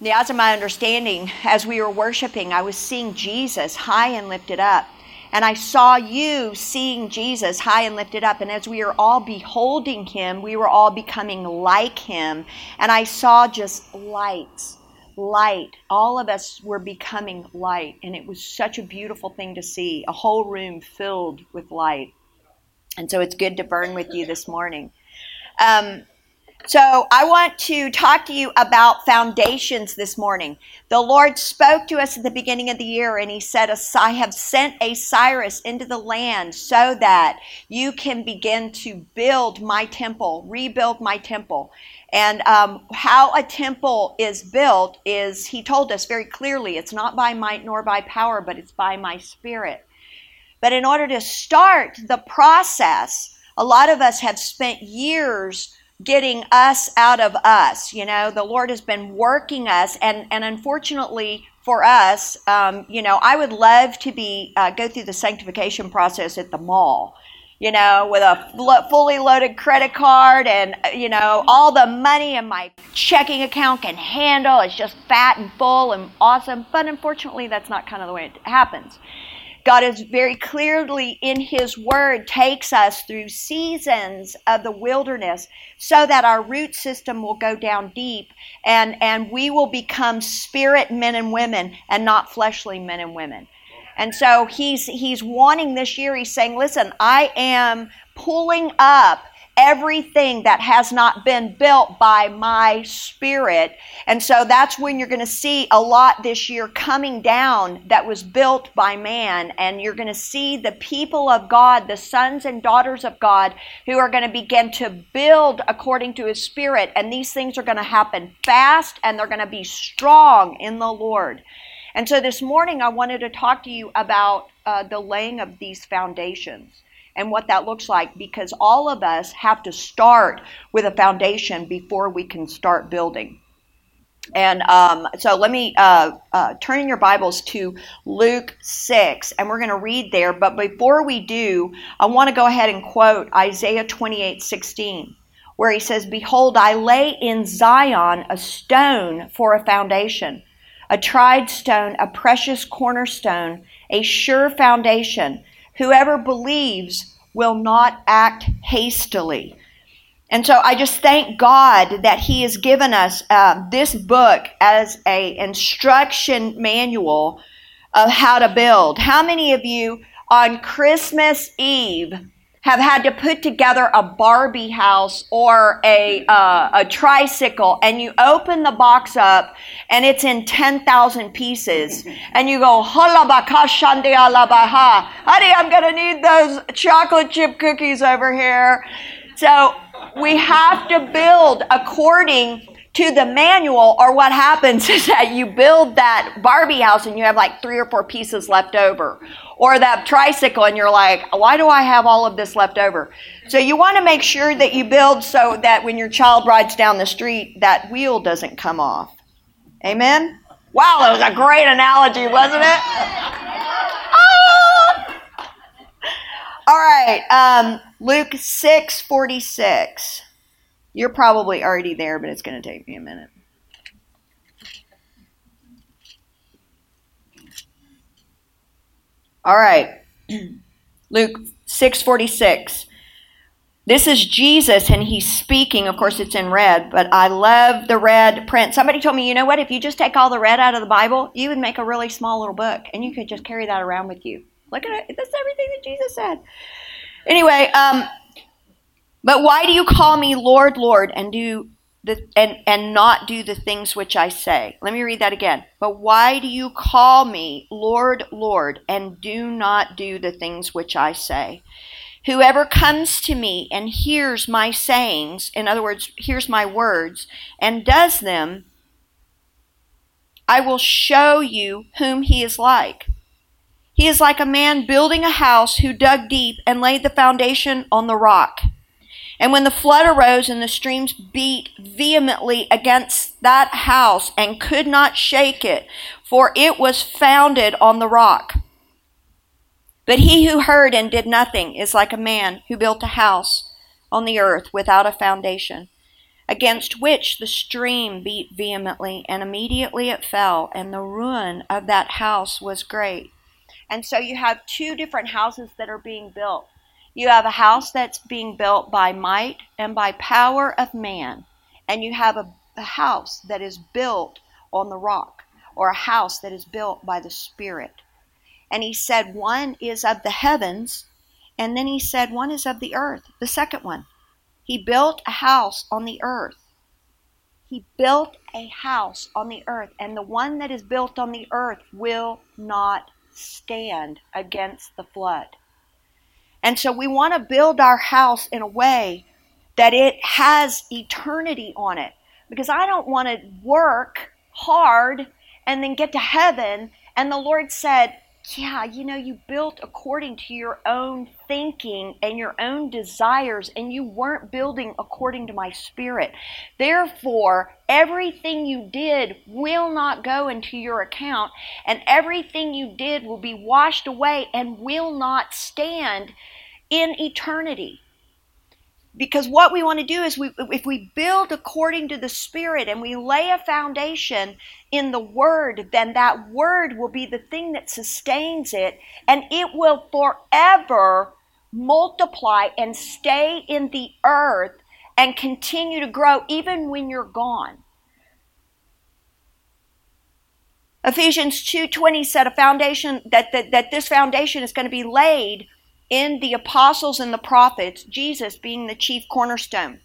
Yeah, as my understanding, as we were worshiping, I was seeing Jesus high and lifted up. And I saw you seeing Jesus high and lifted up. And as we were all beholding him, we were all becoming like him. And I saw just lights, light. All of us were becoming light. And it was such a beautiful thing to see a whole room filled with light. And so it's good to burn with you this morning. Um, so I want to talk to you about foundations this morning. The Lord spoke to us at the beginning of the year and he said, I have sent a Cyrus into the land so that you can begin to build my temple, rebuild my temple. And um, how a temple is built is, he told us very clearly, it's not by might nor by power, but it's by my spirit. But in order to start the process, a lot of us have spent years getting us out of us. You know, the Lord has been working us, and and unfortunately for us, um, you know, I would love to be uh, go through the sanctification process at the mall. You know, with a fully loaded credit card and, uh, you know, all the money in my checking account can handle. It's just fat and full and awesome. But unfortunately, that's not kind of the way it happens. God is very clearly in His Word takes us through seasons of the wilderness so that our root system will go down deep and, and we will become spirit men and women and not fleshly men and women. And so he's he's wanting this year, he's saying, listen, I am pulling up everything that has not been built by my spirit. And so that's when you're going to see a lot this year coming down that was built by man. And you're going to see the people of God, the sons and daughters of God, who are going to begin to build according to his spirit. And these things are going to happen fast and they're going to be strong in the Lord. And so this morning, I wanted to talk to you about uh, the laying of these foundations and what that looks like because all of us have to start with a foundation before we can start building. And um, so let me uh, uh, turn in your Bibles to Luke 6, and we're going to read there. But before we do, I want to go ahead and quote Isaiah 28 16, where he says, Behold, I lay in Zion a stone for a foundation, a tried stone, a precious cornerstone, a sure foundation. Whoever believes will not act hastily. And so I just thank God that He has given us uh, this book as a instruction manual of how to build. How many of you on Christmas Eve have had to put together a Barbie house or a, uh, a tricycle and you open the box up and it's in 10,000 pieces and you go, honey, I'm to need those chocolate chip cookies over here. So we have to build according to the manual or what happens is that you build that Barbie house and you have like three or four pieces left over or that tricycle and you're like, why do I have all of this left over? So you want to make sure that you build so that when your child rides down the street, that wheel doesn't come off. Amen? Wow, that was a great analogy, wasn't it? Ah! All right, um, Luke 6 46. You're probably already there, but it's going to take me a minute. All right. Luke 6:46. This is Jesus and he's speaking. Of course it's in red, but I love the red print. Somebody told me, "You know what? If you just take all the red out of the Bible, you would make a really small little book and you could just carry that around with you." Look at it. That's everything that Jesus said. Anyway, um, but why do you call me Lord, Lord, and do the, and, and not do the things which I say. Let me read that again. But why do you call me Lord, Lord, and do not do the things which I say? Whoever comes to me and hears my sayings, in other words, hears my words, and does them, I will show you whom he is like. He is like a man building a house who dug deep and laid the foundation on the rock. And when the flood arose and the streams beat vehemently against that house and could not shake it, for it was founded on the rock. But he who heard and did nothing is like a man who built a house on the earth without a foundation. against which the stream beat vehemently, and immediately it fell, and the ruin of that house was great. And so you have two different houses that are being built. You have a house that's being built by might and by power of man, and you have a, a house that is built on the rock, or a house that is built by the Spirit. And he said, One is of the heavens, and then he said, One is of the earth, the second one. He built a house on the earth. He built a house on the earth, and the one that is built on the earth will not stand against the flood. And so we want to build our house in a way that it has eternity on it. Because I don't want to work hard and then get to heaven and the Lord said, yeah, you know, you built according to your own thinking and your own desires, and you weren't building according to my spirit. Therefore, everything you did will not go into your account, and everything you did will be washed away and will not stand in eternity. Because what we want to do is we if we build according to the spirit and we lay a foundation in the word then that word will be the thing that sustains it and it will forever multiply and stay in the earth and continue to grow even when you're gone. Ephesians 2:20 said a foundation that, that that this foundation is going to be laid in the apostles and the prophets, Jesus being the chief cornerstone.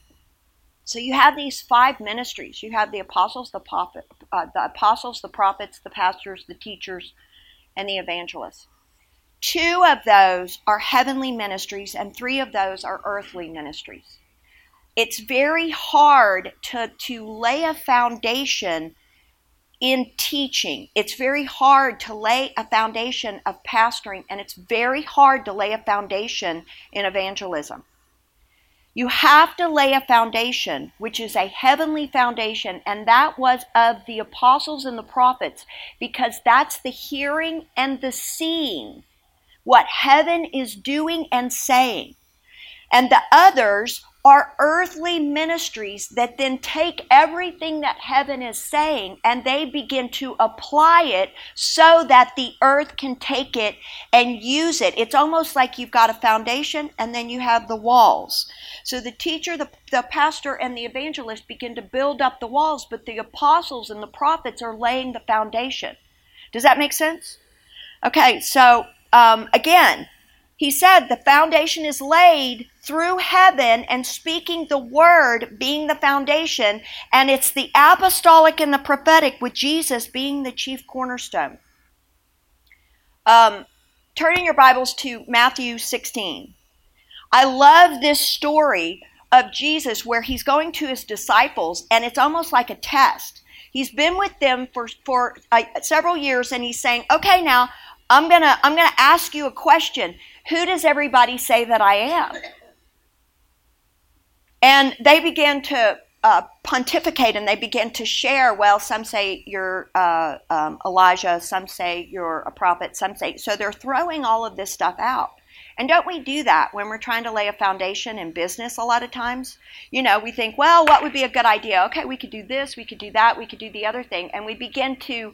So you have these five ministries. You have the apostles, the prophet, uh, the apostles, the prophets, the pastors, the teachers, and the evangelists. Two of those are heavenly ministries, and three of those are earthly ministries. It's very hard to, to lay a foundation in teaching. It's very hard to lay a foundation of pastoring, and it's very hard to lay a foundation in evangelism. You have to lay a foundation, which is a heavenly foundation, and that was of the apostles and the prophets, because that's the hearing and the seeing what heaven is doing and saying. And the others are earthly ministries that then take everything that heaven is saying and they begin to apply it so that the earth can take it and use it. It's almost like you've got a foundation and then you have the walls. So the teacher, the, the pastor, and the evangelist begin to build up the walls, but the apostles and the prophets are laying the foundation. Does that make sense? Okay, so um, again, he said the foundation is laid through heaven and speaking the word being the foundation, and it's the apostolic and the prophetic with Jesus being the chief cornerstone. Um, turn in your Bibles to Matthew 16. I love this story of Jesus where he's going to his disciples, and it's almost like a test. He's been with them for, for uh, several years, and he's saying, Okay, now I'm going to I'm going to ask you a question. Who does everybody say that I am? And they began to uh, pontificate and they began to share. Well, some say you're uh, um, Elijah, some say you're a prophet, some say. So they're throwing all of this stuff out. And don't we do that when we're trying to lay a foundation in business a lot of times? You know, we think, well, what would be a good idea? Okay, we could do this, we could do that, we could do the other thing. And we begin to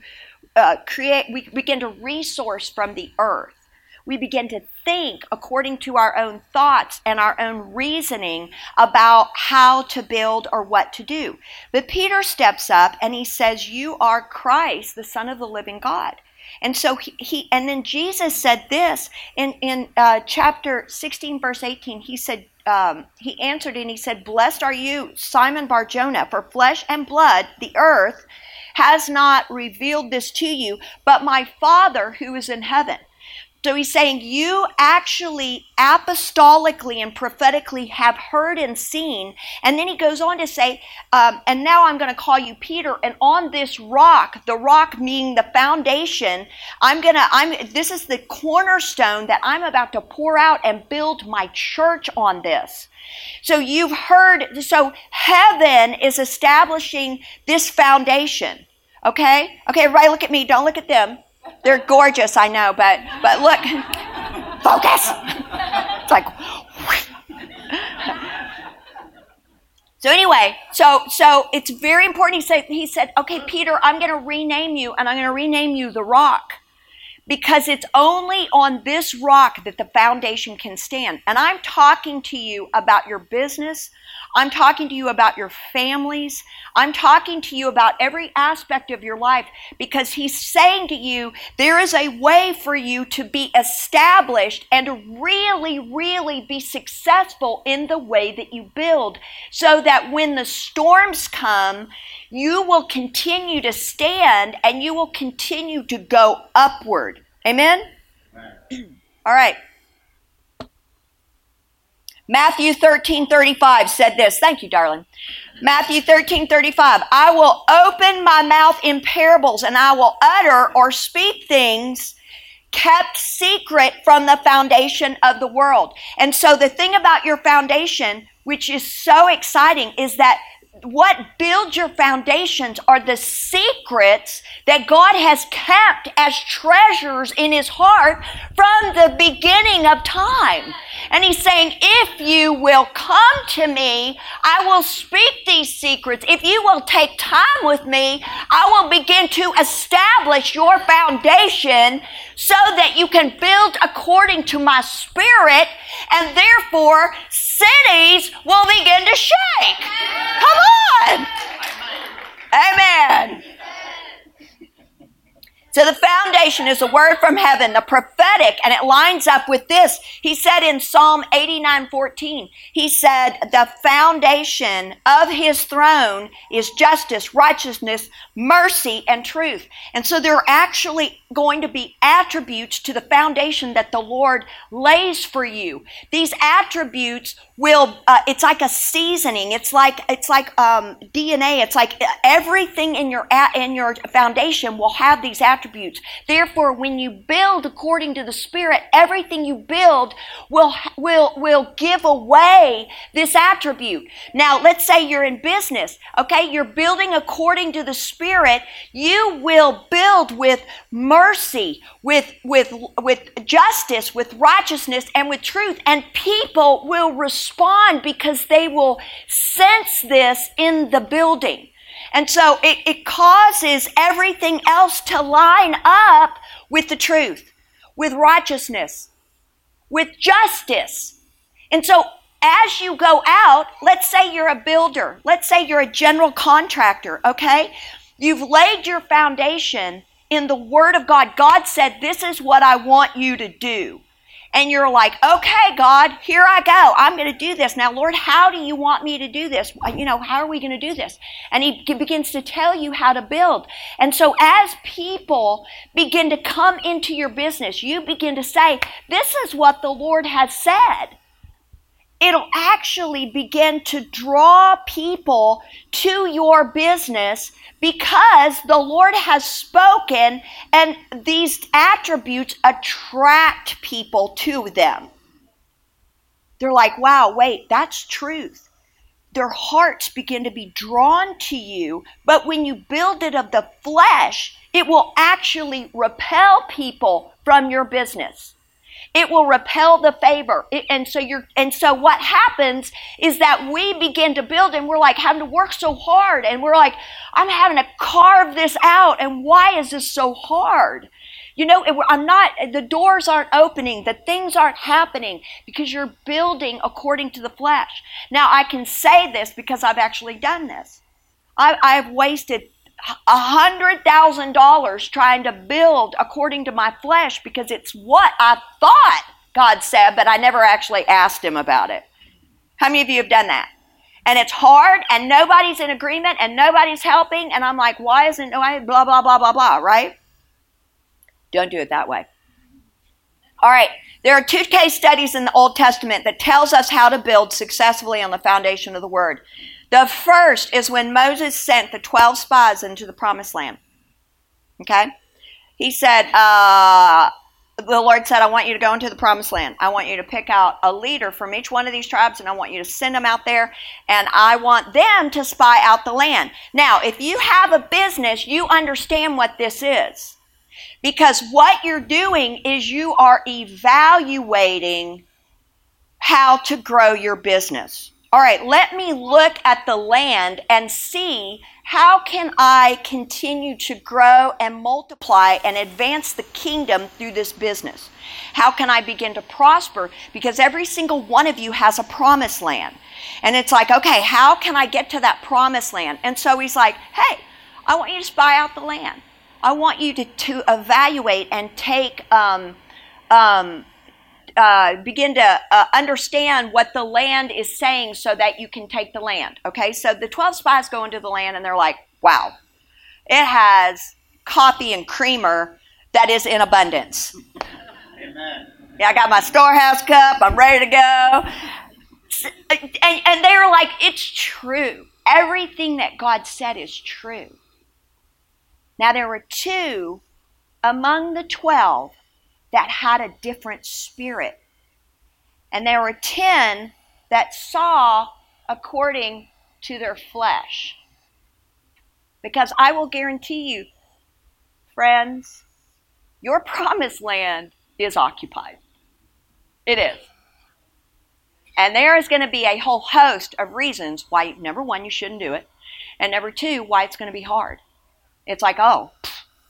uh, create, we begin to resource from the earth we begin to think according to our own thoughts and our own reasoning about how to build or what to do. But Peter steps up and he says, You are Christ, the Son of the living God. And so he, he and then Jesus said this in, in uh, chapter 16, verse 18. He said, um, He answered and he said, Blessed are you, Simon Bar Jonah, for flesh and blood, the earth, has not revealed this to you, but my Father who is in heaven. So he's saying you actually apostolically and prophetically have heard and seen. And then he goes on to say, um, and now I'm going to call you Peter. And on this rock, the rock meaning the foundation, I'm going to, I'm, this is the cornerstone that I'm about to pour out and build my church on this. So you've heard, so heaven is establishing this foundation. Okay? Okay, everybody look at me. Don't look at them. They're gorgeous, I know, but but look, focus. It's like So anyway, so so it's very important. He said he said, okay, Peter, I'm going to rename you, and I'm going to rename you the Rock because it's only on this rock that the foundation can stand. And I'm talking to you about your business. I'm talking to you about your families. I'm talking to you about every aspect of your life because he's saying to you, there is a way for you to be established and to really, really be successful in the way that you build so that when the storms come, you will continue to stand and you will continue to go upward. Amen? All right. Matthew 13 35 said this. Thank you, darling. Matthew 13 35. I will open my mouth in parables and I will utter or speak things kept secret from the foundation of the world. And so the thing about your foundation, which is so exciting, is that what builds your foundations are the secrets that God has kept as treasures in his heart from the beginning of time. And he's saying, if you will come to me, I will speak these secrets. If you will take time with me, I will begin to establish your foundation so that you can build according to my spirit, and therefore cities will begin to shake. Come on. Amen. So the foundation is a word from heaven, the prophetic, and it lines up with this. He said in Psalm 89 14, he said, The foundation of his throne is justice, righteousness, mercy, and truth. And so there are actually going to be attributes to the foundation that the Lord lays for you. These attributes will uh, it's like a seasoning it's like it's like um, dna it's like everything in your in your foundation will have these attributes therefore when you build according to the spirit everything you build will will will give away this attribute. Now let's say you're in business okay? You're building according to the spirit. You will build with mercy with with with justice with righteousness and with truth. And people will respond because they will sense this in the building. And so it, it causes everything else to line up with the truth, with righteousness, with justice. And so as you go out, let's say you're a builder, let's say you're a general contractor, okay? You've laid your foundation in the Word of God. God said, This is what I want you to do and you're like, okay, God, here I go. I'm going to do this. Now, Lord, how do you want me to do this? You know, how are we going to do this? And He begins to tell you how to build. And so, as people begin to come into your business, you begin to say, this is what the Lord has said it'll actually begin to draw people to your business because the Lord has spoken and these attributes attract people to them. They're like, wow, wait, that's truth. Their hearts begin to be drawn to you, but when you build it of the flesh, it will actually repel people from your business it will repel the favor. It, and so you're and so what happens is that we begin to build and we're like having to work so hard and we're like i'm having to carve this out. And why is this so hard? You know i'm not the doors aren't opening. The things aren't happening because you're building according to the flesh. Now i can say this because i've actually done this. I, i've wasted a hundred thousand dollars trying to build according to my flesh because it's what I thought God said, but I never actually asked him about it. How many of you have done that? And it's hard and nobody's in agreement and nobody's helping, and I'm like, why isn't nobody blah blah blah blah blah, right? Don't do it that way. All right. There are two case studies in the Old Testament that tells us how to build successfully on the foundation of the word. The first is when Moses sent the 12 spies into the promised land. Okay? He said, uh, the Lord said, I want you to go into the promised land. I want you to pick out a leader from each one of these tribes, and I want you to send them out there, and I want them to spy out the land. Now, if you have a business, you understand what this is. Because what you're doing is you are evaluating how to grow your business. All right, let me look at the land and see how can I continue to grow and multiply and advance the kingdom through this business? How can I begin to prosper? Because every single one of you has a promised land. And it's like, okay, how can I get to that promised land? And so he's like, hey, I want you to spy out the land. I want you to, to evaluate and take um, um, uh, begin to uh, understand what the land is saying so that you can take the land. Okay, so the 12 spies go into the land and they're like, wow, it has coffee and creamer that is in abundance. Amen. Yeah, I got my storehouse cup, I'm ready to go. And, and they're like, it's true. Everything that God said is true. Now, there were two among the 12 that had a different spirit. And there were 10 that saw according to their flesh. Because I will guarantee you, friends, your promised land is occupied. It is. And there is going to be a whole host of reasons why, number one, you shouldn't do it. And number two, why it's going to be hard. It's like, oh,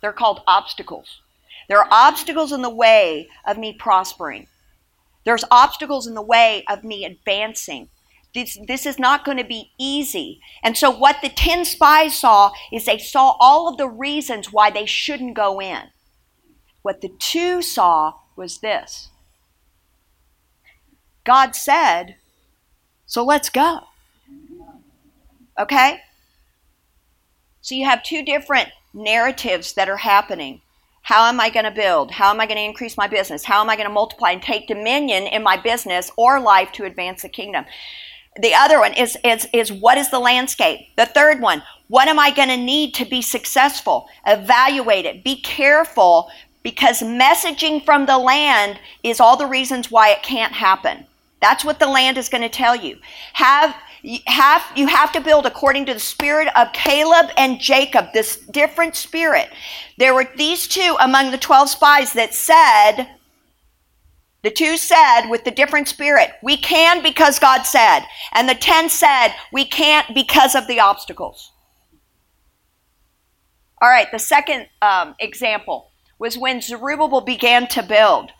they're called obstacles. There are obstacles in the way of me prospering. There's obstacles in the way of me advancing. This, this is not going to be easy. And so, what the 10 spies saw is they saw all of the reasons why they shouldn't go in. What the two saw was this God said, so let's go. Okay? So, you have two different narratives that are happening. How am I going to build? How am I going to increase my business? How am I going to multiply and take dominion in my business or life to advance the kingdom? The other one is, is, is what is the landscape? The third one, what am I going to need to be successful? Evaluate it. Be careful because messaging from the land is all the reasons why it can't happen. That's what the land is going to tell you. Have you have, you have to build according to the spirit of Caleb and Jacob, this different spirit. There were these two among the 12 spies that said, the two said with the different spirit, we can because God said. And the 10 said, we can't because of the obstacles. All right, the second um, example was when Zerubbabel began to build.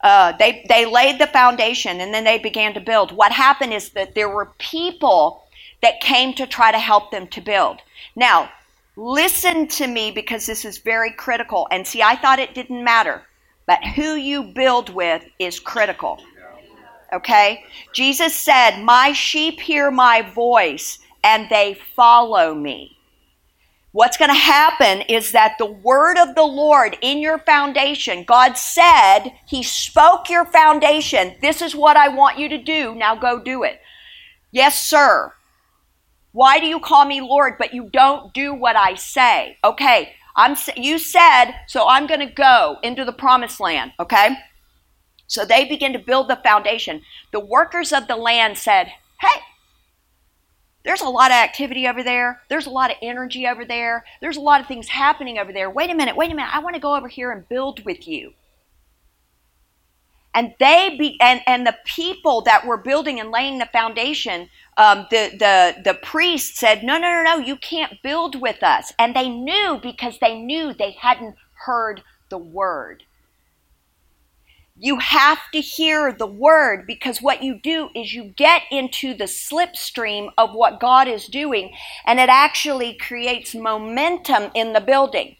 Uh, they, they laid the foundation and then they began to build. What happened is that there were people that came to try to help them to build. Now, listen to me because this is very critical. And see, I thought it didn't matter, but who you build with is critical. Okay? Jesus said, My sheep hear my voice and they follow me. What's going to happen is that the word of the Lord in your foundation, God said, He spoke your foundation. This is what I want you to do. Now go do it. Yes, sir. Why do you call me Lord, but you don't do what I say? Okay, I'm, you said, so I'm going to go into the promised land, okay? So they begin to build the foundation. The workers of the land said, hey, there's a lot of activity over there. There's a lot of energy over there. There's a lot of things happening over there. Wait a minute, wait a minute. I want to go over here and build with you. And they be and, and the people that were building and laying the foundation, um, the the the priest said, No, no, no, no, you can't build with us. And they knew because they knew they hadn't heard the word. You have to hear the word because what you do is you get into the slipstream of what God is doing and it actually creates momentum in the building.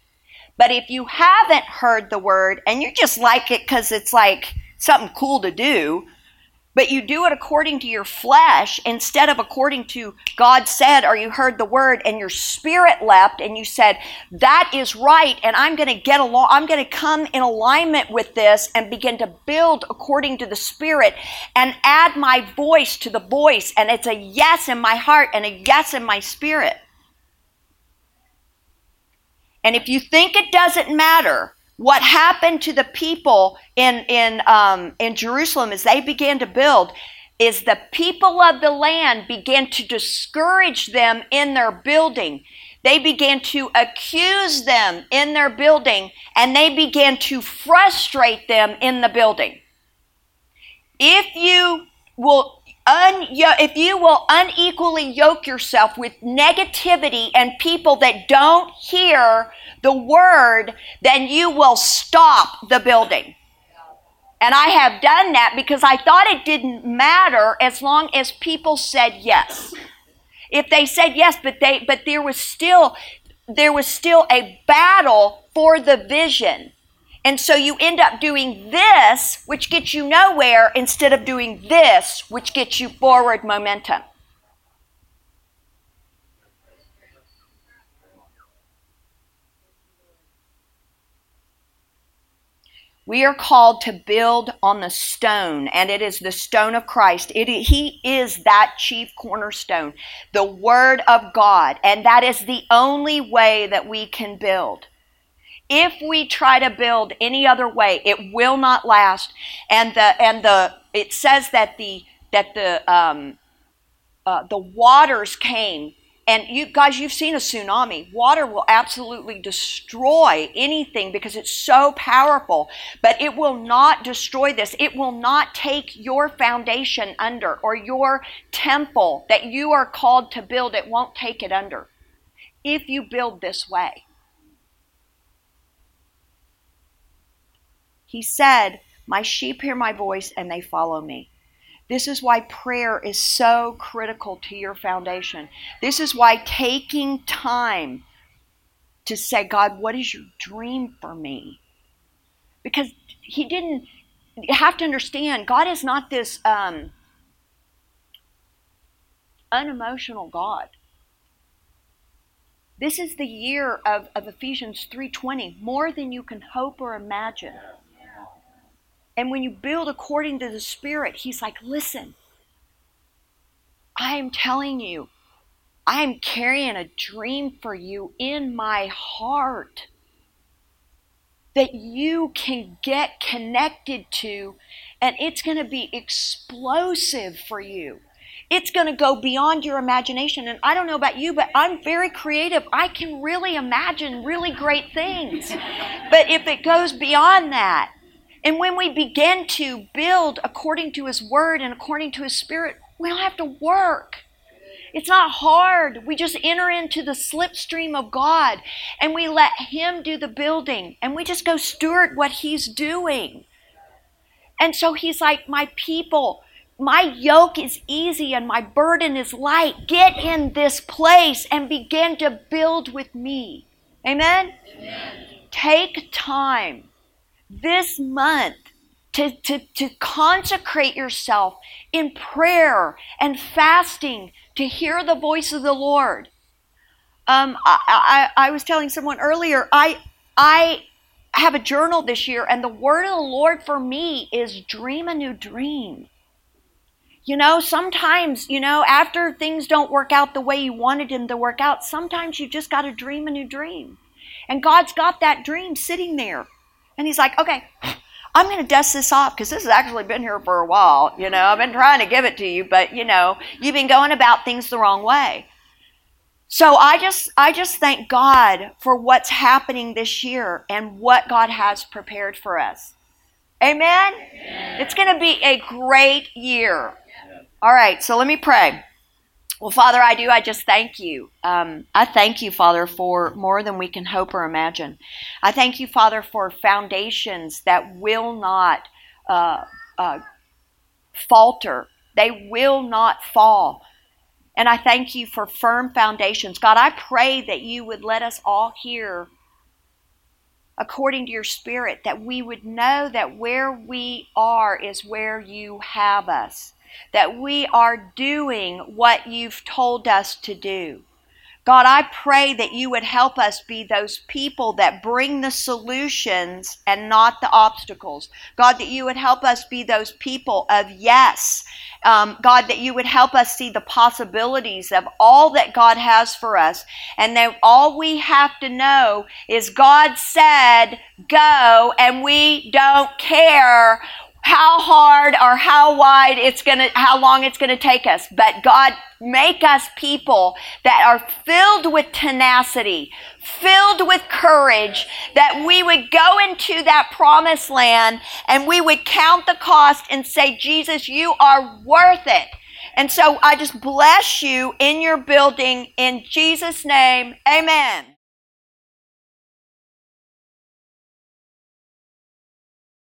But if you haven't heard the word and you just like it because it's like something cool to do, but you do it according to your flesh instead of according to God said, or you heard the word and your spirit leapt and you said, That is right, and I'm going to get along, I'm going to come in alignment with this and begin to build according to the spirit and add my voice to the voice. And it's a yes in my heart and a yes in my spirit. And if you think it doesn't matter, what happened to the people in in um, in Jerusalem as they began to build is the people of the land began to discourage them in their building. They began to accuse them in their building, and they began to frustrate them in the building. If you will un- if you will unequally yoke yourself with negativity and people that don't hear the word, then you will stop the building. And I have done that because I thought it didn't matter as long as people said yes. If they said yes, but they but there was still there was still a battle for the vision. And so you end up doing this, which gets you nowhere, instead of doing this, which gets you forward momentum. We are called to build on the stone, and it is the stone of Christ. It, he is that chief cornerstone, the Word of God, and that is the only way that we can build. If we try to build any other way, it will not last. And the and the it says that the that the um, uh, the waters came and you guys, you've seen a tsunami. Water will absolutely destroy anything because it's so powerful, but it will not destroy this. It will not take your foundation under or your temple that you are called to build. It won't take it under if you build this way. He said, My sheep hear my voice and they follow me. This is why prayer is so critical to your foundation. This is why taking time to say, God, what is your dream for me? Because He didn't, you have to understand, God is not this um, unemotional God. This is the year of, of Ephesians 3:20, more than you can hope or imagine. And when you build according to the Spirit, He's like, listen, I am telling you, I am carrying a dream for you in my heart that you can get connected to, and it's going to be explosive for you. It's going to go beyond your imagination. And I don't know about you, but I'm very creative. I can really imagine really great things. But if it goes beyond that, and when we begin to build according to His Word and according to His Spirit, we don't have to work. It's not hard. We just enter into the slipstream of God and we let Him do the building and we just go steward what He's doing. And so He's like, My people, my yoke is easy and my burden is light. Get in this place and begin to build with me. Amen? Amen. Take time this month to, to, to consecrate yourself in prayer and fasting to hear the voice of the Lord. Um, I, I, I was telling someone earlier, I, I have a journal this year, and the word of the Lord for me is dream a new dream. You know, sometimes, you know, after things don't work out the way you wanted them to work out, sometimes you just got to dream a new dream. And God's got that dream sitting there. And he's like, okay, I'm going to dust this off because this has actually been here for a while. You know, I've been trying to give it to you, but you know, you've been going about things the wrong way. So I just I just thank God for what's happening this year and what God has prepared for us. Amen. Amen. It's going to be a great year. All right, so let me pray. Well, Father, I do. I just thank you. Um, I thank you, Father, for more than we can hope or imagine. I thank you, Father, for foundations that will not uh, uh, falter, they will not fall. And I thank you for firm foundations. God, I pray that you would let us all hear according to your spirit, that we would know that where we are is where you have us that we are doing what you've told us to do. God, I pray that you would help us be those people that bring the solutions and not the obstacles. God, that you would help us be those people of yes. Um, God, that you would help us see the possibilities of all that God has for us. And that all we have to know is God said, go, and we don't care how hard or how wide it's going to how long it's going to take us but god make us people that are filled with tenacity filled with courage that we would go into that promised land and we would count the cost and say jesus you are worth it And so I just bless you in your building in Jesus' name. Amen.